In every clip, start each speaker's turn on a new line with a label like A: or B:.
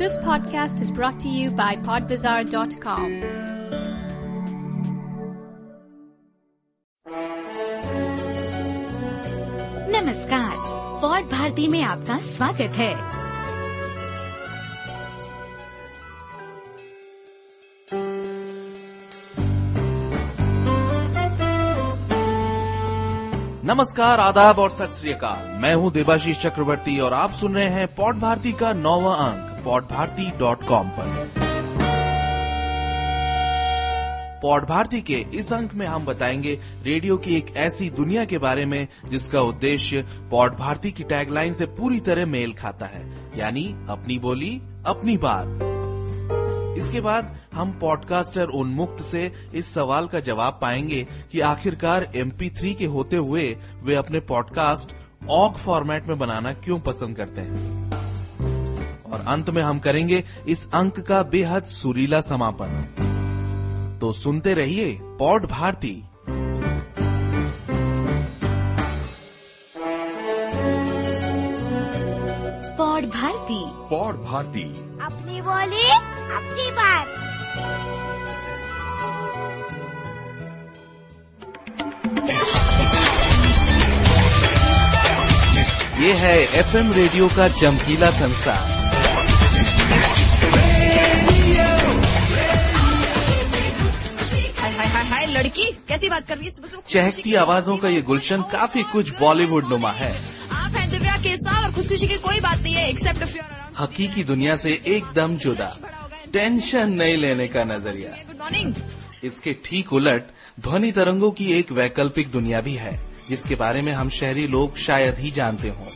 A: This podcast is brought to you by PodBazaar.com.
B: नमस्कार pod Bharti में आपका स्वागत है।
C: नमस्कार आदाब और सत श्री अकाल। मैं हूँ देबाशीष चक्रवर्ती और आप सुन रहे हैं पॉड भारती का नौवा अंक। पॉड भारती डॉट कॉम पर। पॉड भारती के इस अंक में हम बताएँगे रेडियो की एक ऐसी दुनिया के बारे में, जिसका उद्देश्य पॉड भारती की टैगलाइन से पूरी तरह मेल खाता है। यानी अपनी बोली, अपनी बात। इसके बाद हम पॉडकास्टर उन्मुक्त से इस सवाल का जवाब पाएँगे कि आखिरकार MP3 के होते हुए वे अपने पॉडकास्ट ऑक फॉर्मेट में बनाना क्यों पसंद करते हैं। और अंत में हम करेंगे इस अंक का बेहद सुरीला समापन। तो सुनते रहिए pod Bharati.
B: Pod Bharati.
D: Pod Bharati.
E: अपनी बोली अपनी बात।
C: ये है एफएम रेडियो का चमकीला संसार।
F: कैसी बात कर रही है? सुबह सुबह
C: चहकती आवाजों का ये गुलशन काफ़ी कुछ बॉलीवुड नुमा है।
F: आप हैं दिव्या के साथ और खुदकुशी की कोई बात नहीं है एक्सेप्ट
C: हकीकी दुनिया से एकदम जुदा। टेंशन नहीं लेने का नज़रिया।
F: गुड मॉर्निंग
C: इसके ठीक उलट ध्वनि तरंगों की एक वैकल्पिक दुनिया भी है जिसके बारे में हम शहरी लोग शायद ही जानते हों।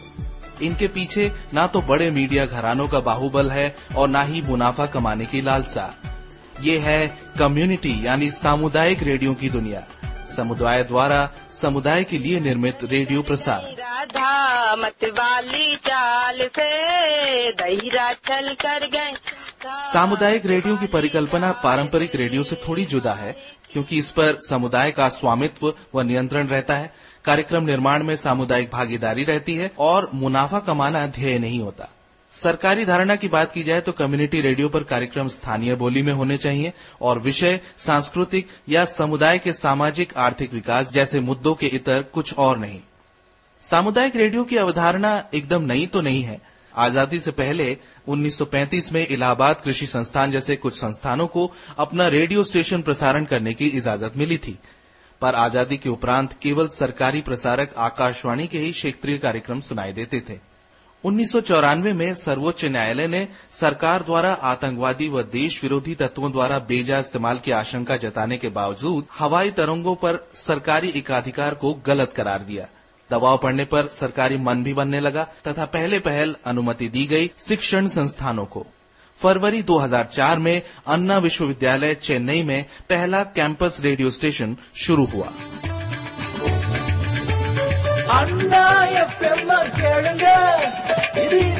C: इनके पीछे ना तो बड़े मीडिया घरानों का बाहुबल है और ना ही मुनाफा कमाने की लालसा। ये है कम्युनिटी यानी सामुदायिक रेडियो की दुनिया। समुदाय द्वारा समुदाय के लिए निर्मित रेडियो प्रसार।
G: राधा मत वाली चाल से दहीरा चल कर गए।
C: सामुदायिक रेडियो की परिकल्पना पारंपरिक रेडियो से थोड़ी जुदा है क्योंकि इस पर समुदाय का स्वामित्व व नियंत्रण रहता है। कार्यक्रम निर्माण में सामुदायिक भागीदारी रहती है और मुनाफा कमाना ध्येय नहीं होता। सरकारी धारणा की बात की जाए तो कम्युनिटी रेडियो पर कार्यक्रम स्थानीय बोली में होने चाहिए और विषय, सांस्कृतिक या समुदाय के सामाजिक आर्थिक विकास जैसे मुद्दों के इतर कुछ और नहीं। सामुदायिक रेडियो की अवधारणा एकदम नई तो नहीं है। आज़ादी से पहले 1935 में इलाहाबाद कृषि संस्थान जैसे कुछ संस्थानों को अपना रेडियो स्टेशन प्रसारण करने की इजाज़त मिली थी। पर आज़ादी के उपरांत केवल सरकारी प्रसारक आकाशवाणी के ही क्षेत्रीय कार्यक्रम सुनाई देते थे। उन्नीस सौ चौरानवे में सर्वोच्च न्यायालय ने सरकार द्वारा आतंकवादी व देश विरोधी तत्वों द्वारा बेजा इस्तेमाल की आशंका जताने के बावजूद हवाई तरंगों पर सरकारी एकाधिकार को गलत करार दिया। दबाव पड़ने पर सरकारी मन भी बनने लगा तथा पहले पहल अनुमति दी गई शिक्षण संस्थानों को। फरवरी 2004 में अन्ना विश्वविद्यालय चेन्नई में पहला कैंपस रेडियो स्टेशन शुरू हुआ।
H: अन्ना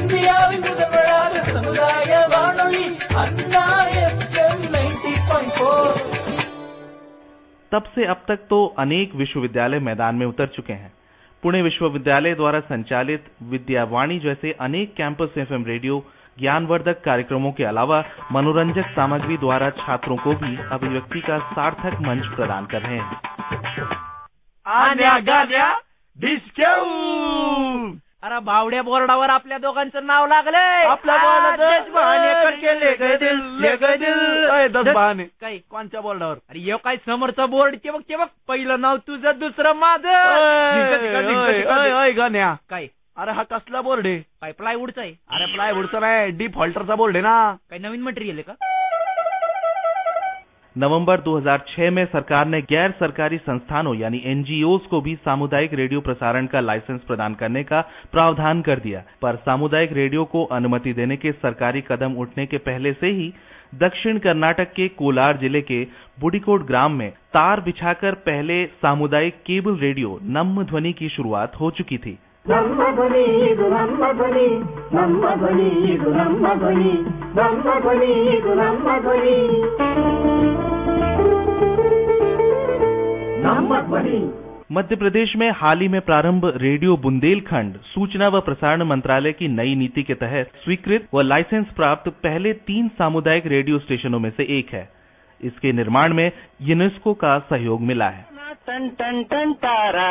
H: இந்தியாவின் முதல்வராக சமுதாய வானொலி Anna FM ninety point four
C: तब से अब तक तो अनेक विश्वविद्यालय मैदान में उतर चुके हैं पुणे विश्वविद्यालय द्वारा संचालित विद्यावाणी जैसे अनेक कैंपस एफएम रेडियो ज्ञानवर्धक कार्यक्रमों के अलावा मनोरंजक सामग्री द्वारा छात्रों को भी अभिव्यक्ति का सार्थक मंच प्रदान कर रहे हैं
H: आण्या गाण्या डिस्केऊ
I: अरे बावड्या बोर्डावर आपल्या दोघांचं नाव लागलंय.
H: आपल्या.
I: काय कोणच्या बोर्डावर? अरे यो काय समोरचं बोर्ड ते बघ ते बघ पहिलं नाव तुझं दुसरं माझं.
H: गाण्या.
I: काय?
H: अरे हा कसला बोर्ड आहे?
I: काय प्लायवूडचा आहे?
H: अरे प्लायवूडचा नाही डीप हॉल्टरचा बोर्ड आहे ना.
I: काय नवीन मटेरियल आहे का?
C: नवंबर 2006 में सरकार ने गैर सरकारी संस्थानों, यानी एनजीओस को भी सामुदायिक रेडियो प्रसारण का लाइसेंस प्रदान करने का प्रावधान कर दिया। पर सामुदायिक रेडियो को अनुमति देने के सरकारी कदम उठने के पहले से ही दक्षिण कर्नाटक के कोलार ज़िले के बुडिकोट ग्राम में तार बिछाकर पहले सामुदायिक केबल रेडियो नम्म ध्वनि की शुरुआत हो चुकी थी।
H: ನಮ್ಮ ಧ್ವನಿ ಇದು ನಮ್ಮ ಧ್ವನಿ ನಮ್ಮ ಧ್ವನಿ ಇದು ನಮ್ಮ ಧ್ವನಿ ನಮ್ಮ ಧ್ವನಿ ಇದು ನಮ್ಮ ಧ್ವನಿ ನಮ್ಮ ಧ್ವನಿ
J: मध्य प्रदेश में हाल ही में प्रारंभ रेडियो बुंदेलखंड सूचना व प्रसारण मंत्रालय की नई नीति के तहत स्वीकृत व लाइसेंस प्राप्त पहले तीन सामुदायिक रेडियो स्टेशनों में से एक है इसके निर्माण में यूनेस्को का सहयोग मिला है
D: टन टन टन तारा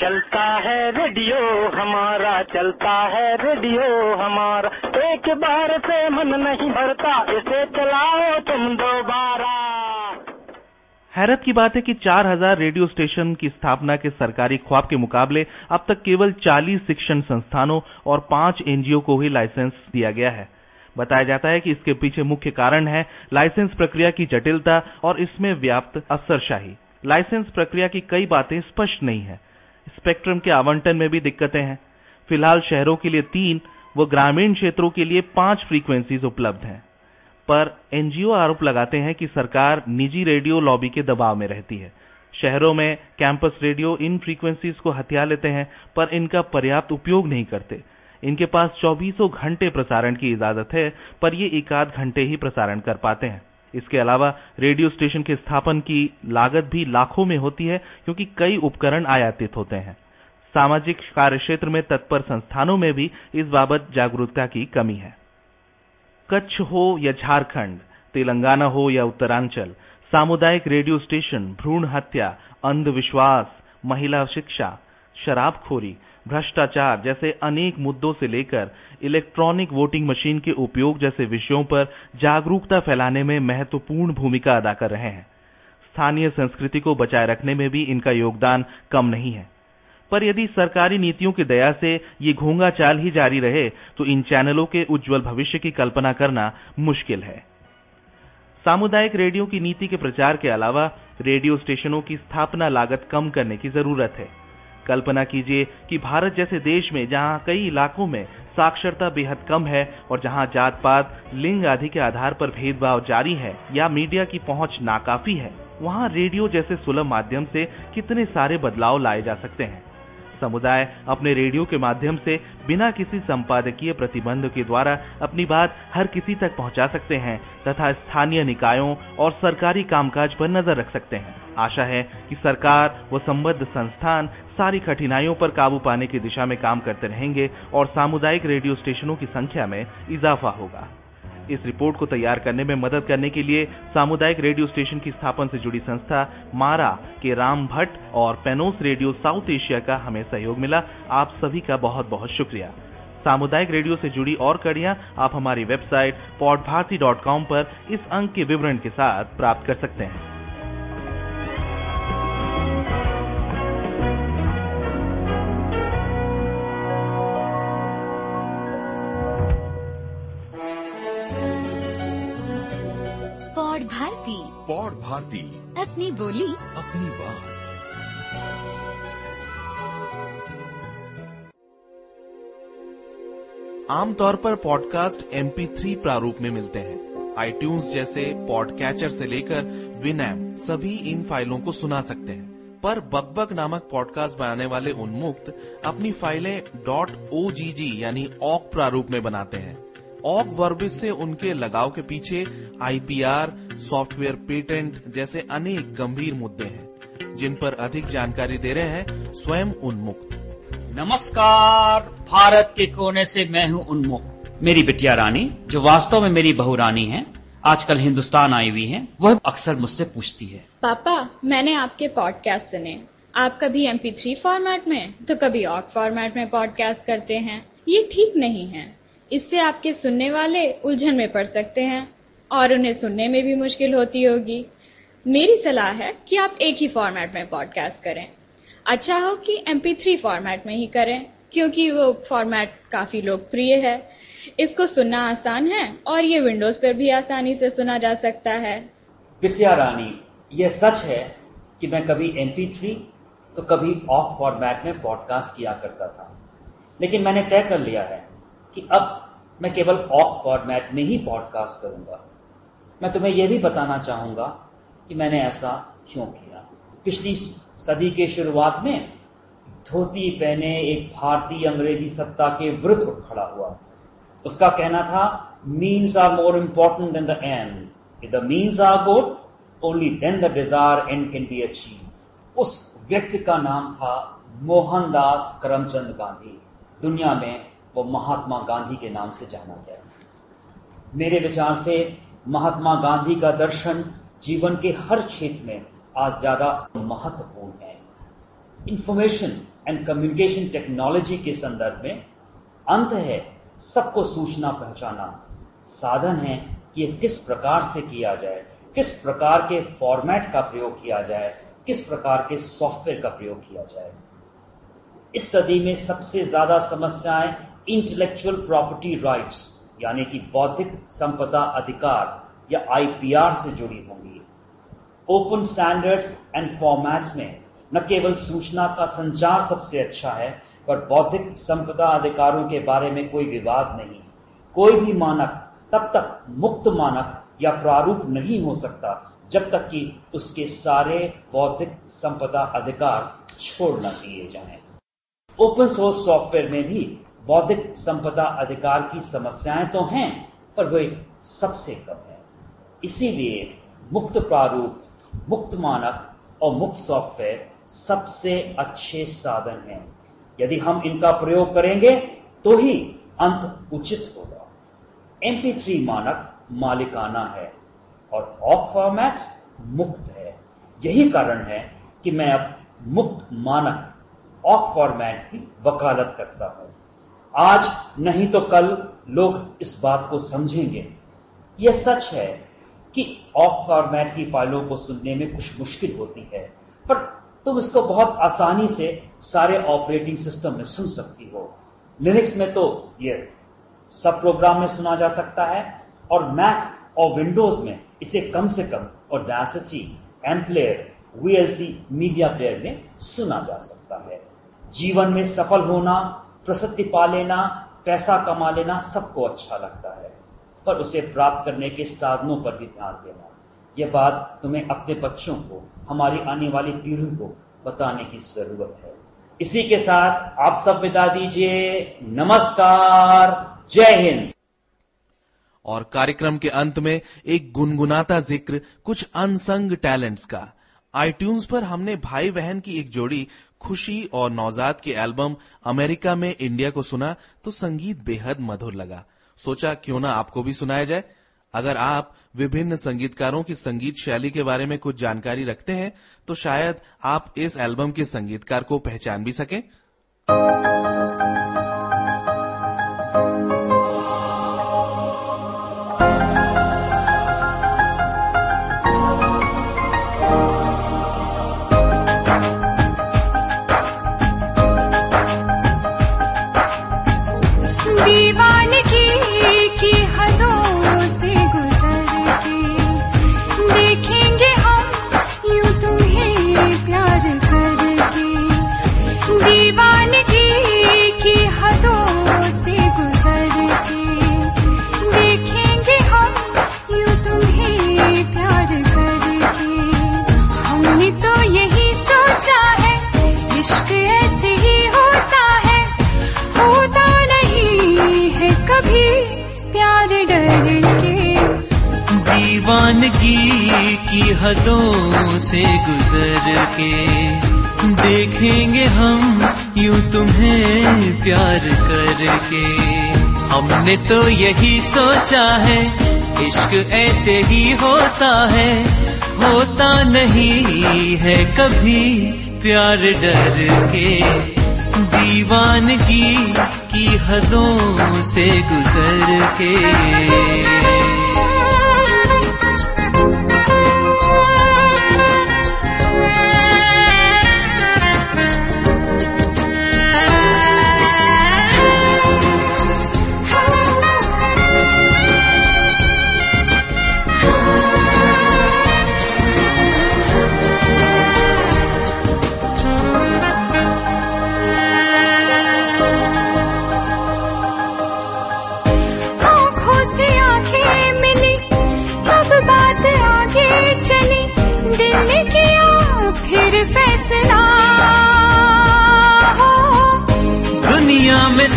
D: चलता है रेडियो हमारा, चलता है रेडियो हमारा। एक बार से मन नहीं भरता, इसे चलाओ तुम दोबारा।
J: हैरत की बात है कि 4000 रेडियो स्टेशन की स्थापना के सरकारी ख्वाब के मुकाबले अब तक केवल 40 शिक्षण संस्थानों और पाँच एनजीओ को ही लाइसेंस दिया गया है। बताया जाता है कि इसके पीछे मुख्य कारण है लाइसेंस प्रक्रिया की जटिलता और इसमें व्याप्त अफसरशाही। लाइसेंस प्रक्रिया की कई बातें स्पष्ट नहीं है। स्पेक्ट्रम के आवंटन में भी दिक्कतें हैं। फ़िलहाल शहरों के लिए तीन, व ग्रामीण क्षेत्रों के लिए पाँच फ्रीक्वेंसीज उपलब्ध हैं। पर एनजीओ आरोप लगाते हैं कि सरकार निजी रेडियो लॉबी के दबाव में रहती है। शहरों में कैंपस रेडियो इन फ्रीक्वेंसीज को हथिया लेते हैं, पर इनका पर्याप्त उपयोग नहीं करते। इनके पास चौबीसों घंटे प्रसारण की इजाज़त है, पर ये एक आध घंटे ही प्रसारण कर पाते हैं। इसके अलावा रेडियो स्टेशन के स्थापन की लागत भी लाखों में होती है, क्योंकि कई उपकरण आयातित होते हैं। सामाजिक कार्य क्षेत्र में तत्पर संस्थानों में भी इस बाबत जागरूकता की कमी है। कच्छ हो या झारखंड, तेलंगाना हो या उत्तरांचल, सामुदायिक रेडियो स्टेशन, भ्रूण हत्या, अंधविश्वास, महिला शिक्षा, शराबखोरी भ्रष्टाचार जैसे अनेक मुद्दों से लेकर इलेक्ट्रॉनिक वोटिंग मशीन के उपयोग जैसे विषयों पर जागरूकता फैलाने में महत्वपूर्ण भूमिका अदा कर रहे हैं। स्थानीय संस्कृति को बचाए रखने में भी इनका योगदान कम नहीं है। पर यदि सरकारी नीतियों की दया से ये घोंगा चाल ही जारी रहे तो इन चैनलों के उज्जवल भविष्य की कल्पना करना मुश्किल है। सामुदायिक रेडियो की नीति के प्रचार के अलावा रेडियो स्टेशनों की स्थापना लागत कम करने की ज़रूरत है। कल्पना कीजिए कि भारत जैसे देश में, जहाँ कई इलाकों में साक्षरता बेहद कम है और जहाँ जात पात लिंग आदि के आधार पर भेदभाव जारी है या मीडिया की पहुँच नाकाफी है, वहाँ रेडियो जैसे सुलभ माध्यम से कितने सारे बदलाव लाए जा सकते हैं। समुदाय अपने रेडियो के माध्यम से बिना किसी संपादकीय प्रतिबंध के द्वारा अपनी बात हर किसी तक पहुँचा सकते हैं तथा स्थानीय निकायों और सरकारी कामकाज पर नज़र रख सकते हैं। आशा है कि सरकार व संबद्ध संस्थान सारी कठिनाइयों पर काबू पाने की दिशा में काम करते रहेंगे और सामुदायिक रेडियो स्टेशनों की संख्या में इजाफा होगा। इस रिपोर्ट को तैयार करने में मदद करने के लिए सामुदायिक रेडियो स्टेशन की स्थापना से जुड़ी संस्था मारा के राम भट्ट और पेनोस रेडियो साउथ एशिया का हमें सहयोग मिला। आप सभी का बहुत बहुत शुक्रिया। सामुदायिक रेडियो से जुड़ी और कड़ियाँ आप हमारी वेबसाइट पॉडभारती पर इस अंक के विवरण के साथ प्राप्त कर सकते हैं।
B: भारती। अपनी बोली।
K: अपनी बात।
J: आमतौर पर पॉडकास्ट MP3 प्रारूप में मिलते हैं। आईट्यून्स जैसे पॉडकैचर से लेकर विनैम सभी इन फाइलों को सुना सकते हैं। पर बकबक नामक पॉडकास्ट बनाने वाले उन्मुक्त अपनी फाइलें डॉट ओजीजी यानी ऑक प्रारूप में बनाते हैं। ऑक वर्बिस से उनके लगाव के पीछे आईपीआर सॉफ्टवेयर पेटेंट जैसे अनेक गंभीर मुद्दे हैं जिन पर अधिक जानकारी दे रहे हैं स्वयं उन्मुक्त।
L: नमस्कार भारत के कोने से मैं हूँ उन्मुक्त। मेरी बिटिया रानी जो वास्तव में मेरी बहू रानी है आजकल हिंदुस्तान आई हुई है वह अक्सर मुझसे पूछती है।
M: पापा मैंने आपके पॉडकास्ट सुने। आप कभी MP3 फॉर्मेट में तो कभी ऑक फॉर्मेट में पॉडकास्ट करते हैं। ये ठीक नहीं है। इससे आपके सुनने वाले उलझन में पड़ सकते हैं और उन्हें सुनने में भी मुश्किल होती होगी। मेरी सलाह है कि आप एक ही फॉर्मेट में पॉडकास्ट करें। अच्छा हो कि MP3 फॉर्मेट में ही करें, क्योंकि वो फॉर्मेट काफ़ी लोकप्रिय है। इसको सुनना आसान है और ये विंडोज़ पर भी आसानी से सुना जा सकता है।
L: विद्या रानी यह सच है कि मैं कभी MP3 तो कभी ऑफ़ फॉर्मेट में पॉडकास्ट किया करता था। लेकिन मैंने तय कर लिया है कि अब मैं केवल ऑफ़ फॉर्मेट में ही पॉडकास्ट करूँगा। मैं तुम्हें यह भी बताना चाहूँगा कि मैंने ऐसा क्यों किया? पिछली सदी के शुरुआत में धोती पहने एक भारतीय अंग्रेज़ी सत्ता के विरुद्ध खड़ा हुआ। उसका कहना था means are more important than the end the means are good only then the desire end can be achieve उस व्यक्ति का नाम था मोहनदास करमचंद गांधी। दुनिया में वो महात्मा गांधी के नाम से जाना गया। मेरे विचार से महात्मा गांधी का दर्शन जीवन के हर क्षेत्र में आज ज़्यादा महत्वपूर्ण है। इंफॉर्मेशन एंड कम्युनिकेशन टेक्नोलॉजी के संदर्भ में अंत है सबको सूचना पहुंचाना। साधन है कि यह किस प्रकार से किया जाए, किस प्रकार के फॉर्मेट का प्रयोग किया जाए, किस प्रकार के सॉफ्टवेयर का प्रयोग किया जाए। इस सदी में सबसे ज़्यादा समस्याएँ इंटेलेक्चुअल प्रॉपर्टी राइट्स यानी कि बौद्धिक संपदा अधिकार या आईपीआर से जुड़ी होंगी ओपन स्टैंडर्ड्स एंड फॉर्मेट्स में न केवल सूचना का संचार सबसे अच्छा है, पर बौद्धिक संपदा अधिकारों के बारे में कोई विवाद नहीं कोई भी मानक तब तक मुक्त मानक या प्रारूप नहीं हो सकता, जब तक कि उसके सारे बौद्धिक संपदा अधिकार छोड़ न दिए जाएँ। ओपन सोर्स सॉफ्टवेयर में भी बौद्धिक संपदा अधिकार की समस्याएँ तो हैं, पर वे सबसे कम है। इसीलिए मुक्त प्रारूप, मुक्त मानक और मुक्त सॉफ्टवेयर सबसे अच्छे साधन हैं। यदि हम इनका प्रयोग करेंगे तो ही अंत उचित होगा। MP3 मानक मालिकाना है और ऑफ़ फॉर्मेट मुक्त है। यही कारण है कि मैं अब मुक्त मानक ऑफ़ फॉर्मेट की वकालत करता हूँ। आज नहीं तो कल लोग इस बात को समझेंगे। यह सच है कि ऑफ़ फॉर्मेट की फाइलों को सुनने में कुछ मुश्किल होती है, पर तुम इसको बहुत आसानी से सारे ऑपरेटिंग सिस्टम में सुन सकती हो। लिनक्स में तो ये सब प्रोग्राम में सुना जा सकता है, और मैक और विंडोज़ में इसे कम से कम और डायसिटी M player VLC media player में सुना जा सकता है। जीवन में सफल होना प्रसिद्धि पा लेना, पैसा कमा लेना सबको अच्छा लगता है, पर उसे प्राप्त करने के साधनों पर भी ध्यान देना। यह बात तुम्हें अपने बच्चों को, हमारी आने वाली पीढ़ी को बताने की ज़रूरत है। इसी के साथ आप सब विदा दीजिए। नमस्कार। जय हिंद।
C: और कार्यक्रम के अंत में एक गुनगुनाता ज़िक्र कुछ अनसंग टैलेंट्स का। आईट्यून्स पर हमने भाई बहन की एक जोड़ी खुशी और नौजाद के एल्बम अमेरिका में इंडिया को सुना तो संगीत बेहद मधुर लगा। सोचा क्यों ना आपको भी सुनाया जाए। अगर आप विभिन्न संगीतकारों की संगीत शैली के बारे में कुछ जानकारी रखते हैं तो शायद आप इस एल्बम के संगीतकार को पहचान भी सकें।
N: दीवानगी की हदों से गुजर के देखेंगे हम यूँ तुम्हें प्यार करके। हमने तो यही सोचा है, इश्क ऐसे ही होता है, होता नहीं है कभी प्यार डर के। दीवानगी की हदों से गुजर के।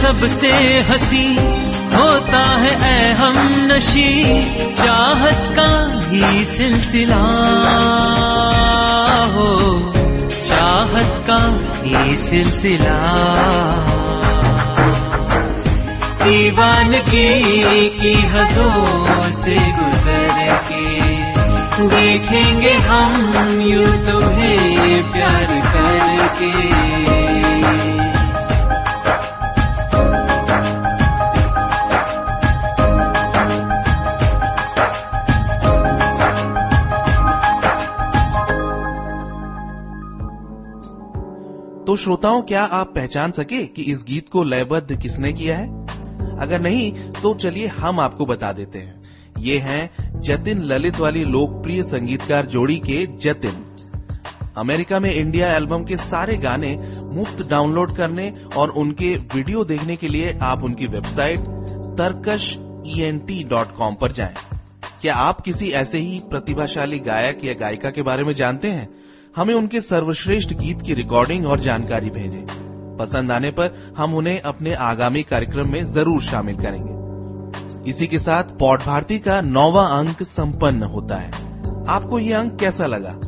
N: सबसे हसी होता है ए हम नशी, चाहत का ही सिलसिला हो, चाहत का ही सिलसिला। दीवानगी की हदों से गुजर के, देखेंगे हम यू तुम्हें प्यार करके।
C: तो श्रोताओं, क्या आप पहचान सके कि इस गीत को लयबद्ध किसने किया है? अगर नहीं तो चलिए हम आपको बता देते हैं। ये हैं जतिन ललित वाली लोकप्रिय संगीतकार जोड़ी के जतिन। अमेरिका में इंडिया एल्बम के सारे गाने मुफ़्त डाउनलोड करने और उनके वीडियो देखने के लिए आप उनकी वेबसाइट तरकश कॉम पर जाएँ। क्या आप किसी ऐसे ही प्रतिभाशाली गायक या गायिका के बारे में जानते हैं? हमें उनके सर्वश्रेष्ठ गीत की रिकॉर्डिंग और जानकारी भेजें। पसंद आने पर हम उन्हें अपने आगामी कार्यक्रम में ज़रूर शामिल करेंगे। इसी के साथ पौड भारती का नौवा अंक संपन्न होता है। आपको ये अंक कैसा लगा?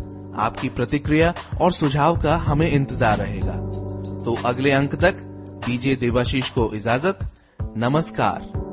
C: आपकी प्रतिक्रिया और सुझाव का हमें इंतज़ार रहेगा। तो अगले अंक तक दीजिए देवाशीष को इजाज़त, नमस्कार।